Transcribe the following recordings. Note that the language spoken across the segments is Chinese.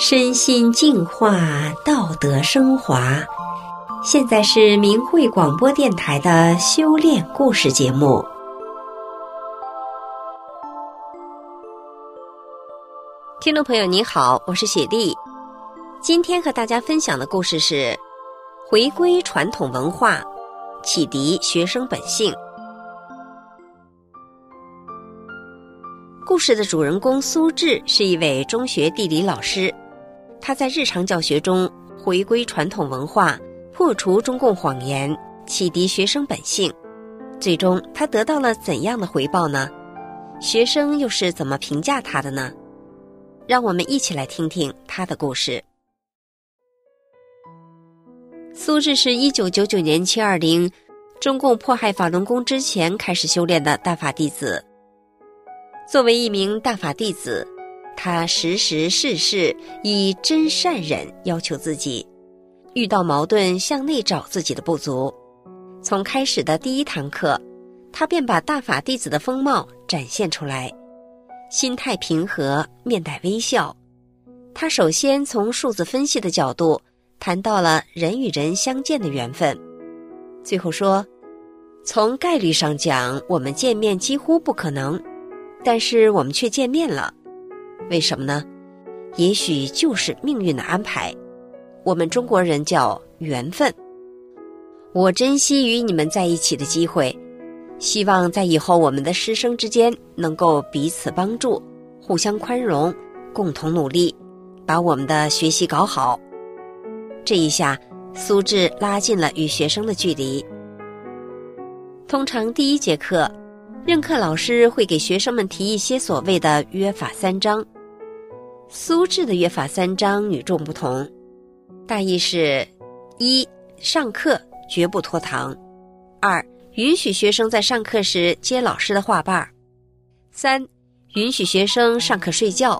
身心净化，道德升华。现在是明慧广播电台的修炼故事节目。听众朋友，你好，我是雪莉。今天和大家分享的故事是回归传统文化，启迪学生本性。故事的主人公苏志是一位中学地理老师。他在日常教学中回归传统文化，破除中共谎言，启迪学生本性。最终，他得到了怎样的回报呢？学生又是怎么评价他的呢？让我们一起来听听他的故事。苏轼是一九九九年七二零，中共迫害法轮功之前开始修炼的大法弟子。作为一名大法弟子。他时时事事以真善忍要求自己，遇到矛盾向内找自己的不足。从开始的第一堂课，他便把大法弟子的风貌展现出来，心态平和，面带微笑。他首先从数字分析的角度谈到了人与人相见的缘分，最后说，从概率上讲，我们见面几乎不可能，但是我们却见面了。为什么呢？也许就是命运的安排。我们中国人叫缘分。我珍惜与你们在一起的机会，希望在以后我们的师生之间能够彼此帮助，互相宽容，共同努力，把我们的学习搞好。这一下，苏志拉近了与学生的距离。通常第一节课，任课老师会给学生们提一些所谓的约法三章。苏轼的约法三章与众不同，大意是：一、上课绝不拖堂；二、允许学生在上课时接老师的话瓣儿；三、允许学生上课睡觉；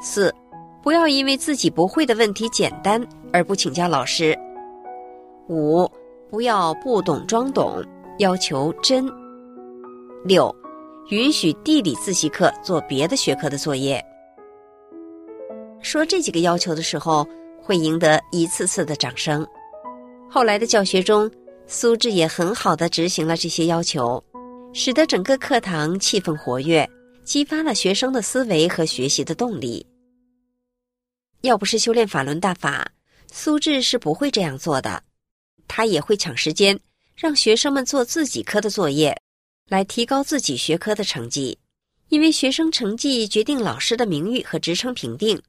四、不要因为自己不会的问题简单而不请教老师；五、不要不懂装懂，要求真；六、允许地理自习课做别的学科的作业。说这几个要求的时候，会赢得一次次的掌声。后来的教学中，苏轼也很好的执行了这些要求，使得整个课堂气氛活跃，激发了学生的思维和学习的动力。要不是修炼法轮大法，苏轼是不会这样做的。他也会抢时间，让学生们做自己科的作业，来提高自己学科的成绩。因为学生成绩决定老师的名誉和职称评定。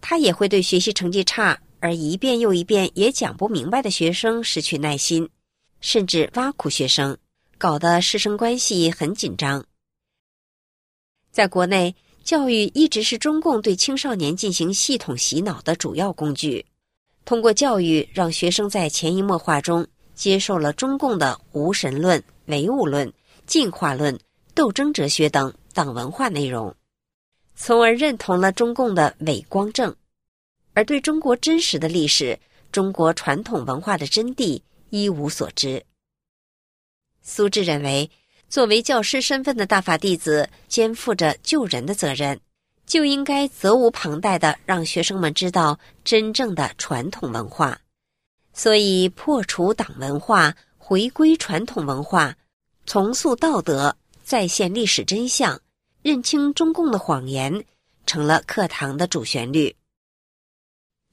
他也会对学习成绩差而一遍又一遍也讲不明白的学生失去耐心，甚至挖苦学生，搞得师生关系很紧张。在国内，教育一直是中共对青少年进行系统洗脑的主要工具。通过教育，让学生在潜移默化中接受了中共的无神论、唯物论、进化论、斗争哲学等党文化内容。从而认同了中共的伪光正，而对中国真实的历史、中国传统文化的真谛一无所知。苏轼认为，作为教师身份的大法弟子，肩负着救人的责任，就应该责无旁贷的让学生们知道真正的传统文化。所以，破除党文化，回归传统文化，重塑道德，再现历史真相。认清中共的谎言，成了课堂的主旋律。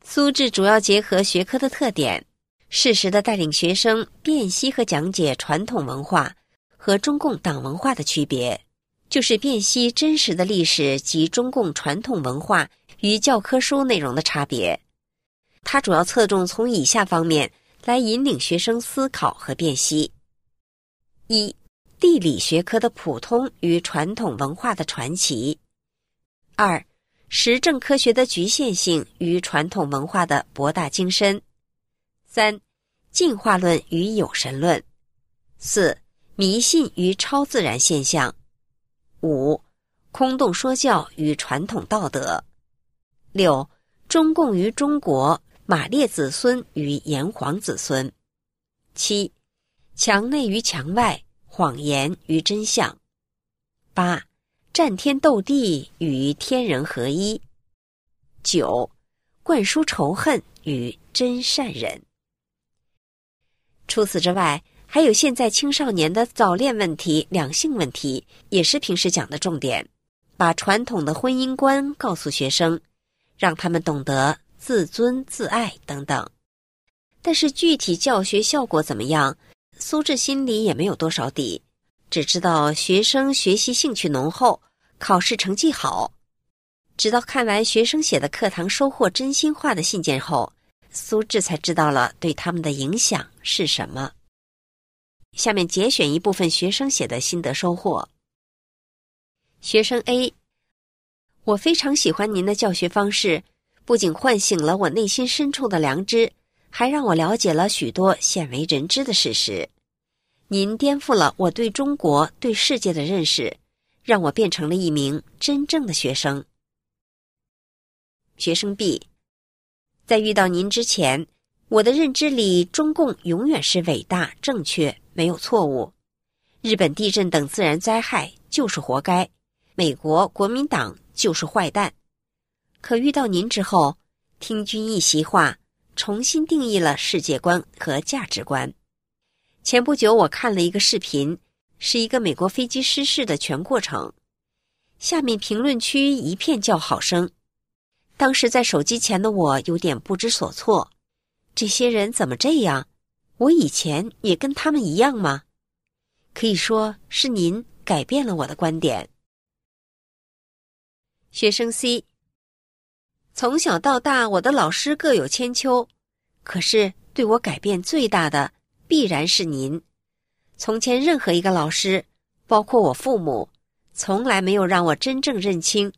苏轼主要结合学科的特点，适时的带领学生辨析和讲解传统文化和中共党文化的区别，就是辨析真实的历史及中共传统文化与教科书内容的差别。他主要侧重从以下方面来引领学生思考和辨析：一。地理学科的普通与传统文化的传奇；二、实证科学的局限性与传统文化的博大精深；三、进化论与有神论；四、迷信与超自然现象；五、空洞说教与传统道德；六、中共与中国，马列子孙与炎黄子孙；七、墙内与墙外。谎言与真相，八战天斗地与天人合一，九灌输仇恨与真善人。除此之外，还有现在青少年的早恋问题、两性问题，也是平时讲的重点。把传统的婚姻观告诉学生，让他们懂得自尊自爱等等。但是具体教学效果怎么样，苏志心里也没有多少底，只知道学生学习兴趣浓厚，考试成绩好。直到看完学生写的课堂收获真心话的信件后，苏志才知道了对他们的影响是什么。下面节选一部分学生写的心得收获。学生 A，我非常喜欢您的教学方式，不仅唤醒了我内心深处的良知，还让我了解了许多鲜为人知的事实。您颠覆了我对中国、对世界的认识，让我变成了一名真正的学生。学生 B，在遇到您之前，我的认知里中共永远是伟大、正确，没有错误。日本地震等自然灾害就是活该。美国国民党就是坏蛋，可遇到您之后，听君一席话，重新定义了世界观和价值观。前不久我看了一个视频，是一个美国飞机失事的全过程，下面评论区一片叫好声。当时在手机前的我有点不知所措，这些人怎么这样？我以前也跟他们一样吗？可以说是您改变了我的观点。学生 C，从小到大，我的老师各有千秋，可是对我改变最大的必然是您。从前任何一个老师，包括我父母，从来没有让我真正认清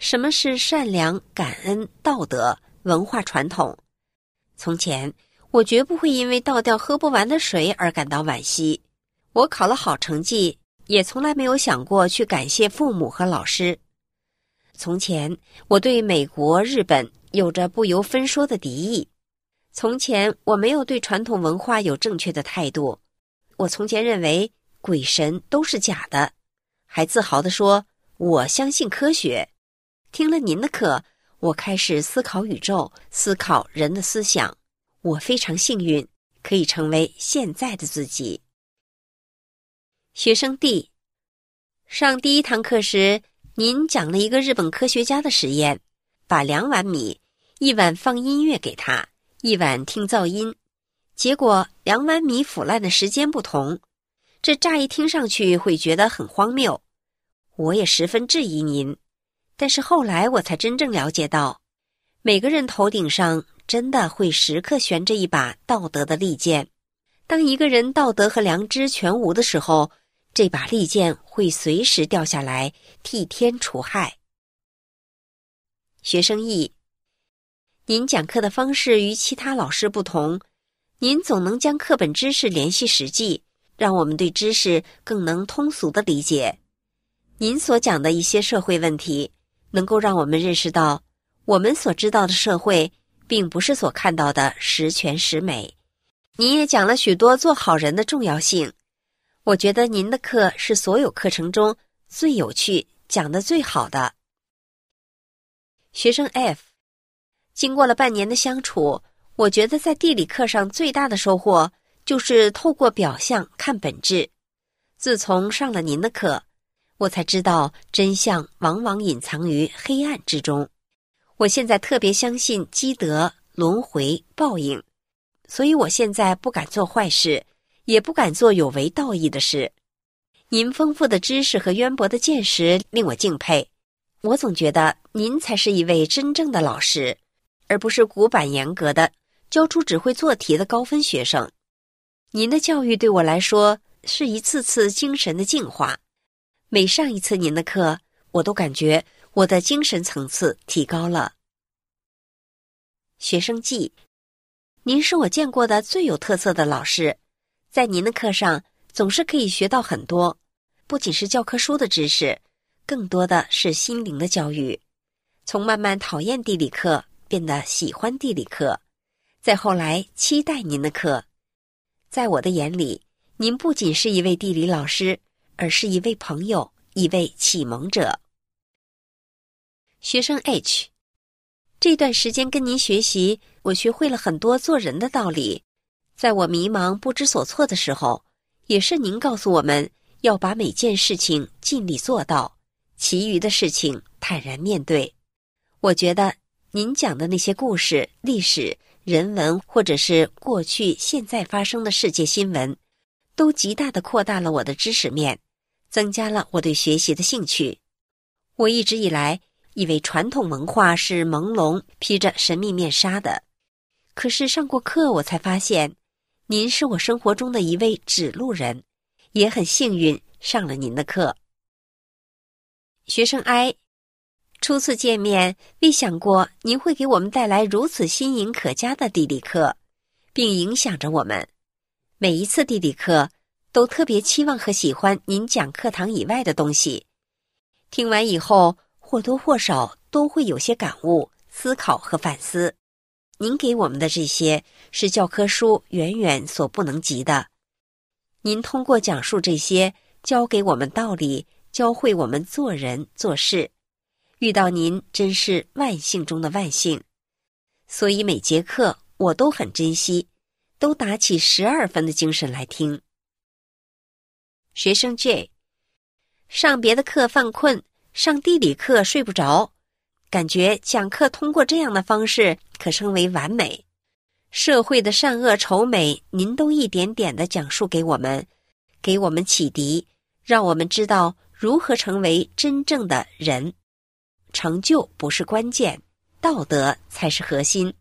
什么是善良、感恩、道德、文化传统。从前，我绝不会因为倒掉喝不完的水而感到惋惜。我考了好成绩，也从来没有想过去感谢父母和老师。从前，我对美国、日本有着不由分说的敌意。从前，我没有对传统文化有正确的态度。我从前认为鬼神都是假的，还自豪地说我相信科学。听了您的课，我开始思考宇宙，思考人的思想。我非常幸运，可以成为现在的自己。学生 D，上第一堂课时。您讲了一个日本科学家的实验，把两碗米，一碗放音乐给他，一碗听噪音，结果两碗米腐烂的时间不同。这乍一听上去会觉得很荒谬，我也十分质疑您。但是后来我才真正了解到，每个人头顶上真的会时刻悬着一把道德的利剑。当一个人道德和良知全无的时候。这把利剑会随时掉下来，替天除害。学生 E，您讲课的方式与其他老师不同，您总能将课本知识联系实际，让我们对知识更能通俗的理解。您所讲的一些社会问题，能够让我们认识到，我们所知道的社会，并不是所看到的十全十美。您也讲了许多做好人的重要性。我觉得您的课是所有课程中最有趣、讲的最好的。学生 F，经过了半年的相处，我觉得在地理课上最大的收获就是透过表象看本质。自从上了您的课，我才知道真相往往隐藏于黑暗之中。我现在特别相信积德、轮回、报应，所以我现在不敢做坏事。也不敢做有违道义的事。您丰富的知识和渊博的见识令我敬佩。我总觉得您才是一位真正的老师，而不是古板严格的教出只会做题的高分学生。您的教育对我来说是一次次精神的净化。每上一次您的课，我都感觉我的精神层次提高了。学生记，您是我见过的最有特色的老师。在您的课上，总是可以学到很多，不仅是教科书的知识，更多的是心灵的教育。从慢慢讨厌地理课，变得喜欢地理课，再后来期待您的课。在我的眼里，您不仅是一位地理老师，而是一位朋友，一位启蒙者。学生 H，这段时间跟您学习，我学会了很多做人的道理。在我迷茫不知所措的时候，也是您告诉我们要把每件事情尽力做到，其余的事情坦然面对。我觉得您讲的那些故事、历史、人文，或者是过去、现在发生的世界新闻，都极大的扩大了我的知识面，增加了我对学习的兴趣。我一直以来。以为传统文化是朦胧、披着神秘面纱的，可是上过课，我才发现，您是我生活中的一位指路人，也很幸运上了您的课。学生 I，初次见面，未想过您会给我们带来如此新颖可嘉的地理课，并影响着我们。每一次地理课，都特别期望和喜欢您讲课堂以外的东西。听完以后。或多或少都会有些感悟、思考和反思。您给我们的这些是教科书远远所不能及的。您通过讲述这些，教给我们道理，教会我们做人做事。遇到您真是万幸中的万幸，所以每节课我都很珍惜，都打起十二分的精神来听。学生 J，上别的课犯困。上地理课睡不着，感觉讲课通过这样的方式可称为完美。社会的善恶丑美，您都一点点的讲述给我们，给我们启迪，让我们知道如何成为真正的人。成就不是关键，道德才是核心。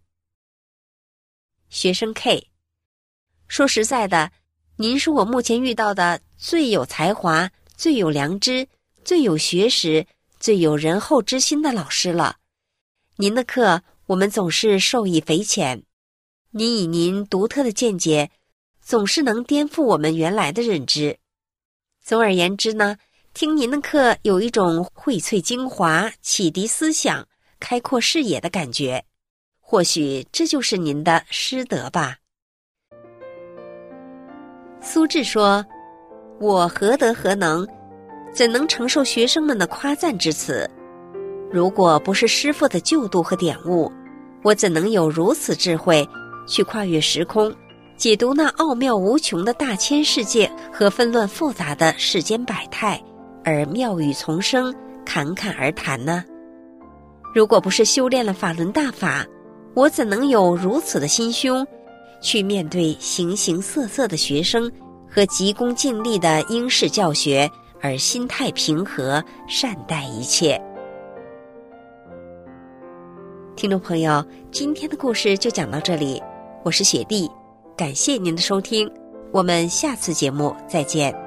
学生 K，说实在的，您是我目前遇到的最有才华、最有良知。最有学识、最有仁厚之心的老师了。您的课我们总是受益匪浅。您以您独特的见解，总是能颠覆我们原来的认知。总而言之呢，听您的课有一种荟萃精华、启迪思想、开阔视野的感觉。或许这就是您的师德吧。苏轼说：“我何德何能？”怎能承受学生们的夸赞之词？如果不是师傅的救度和点悟，我怎能有如此智慧，去跨越时空，解读那奥妙无穷的大千世界和纷乱复杂的世间百态，而妙语丛生，侃侃而谈呢？如果不是修炼了法轮大法，我怎能有如此的心胸，去面对形形色色的学生和急功近利的应试教学？而心态平和，善待一切。听众朋友，今天的故事就讲到这里，我是雪弟，感谢您的收听，我们下次节目再见。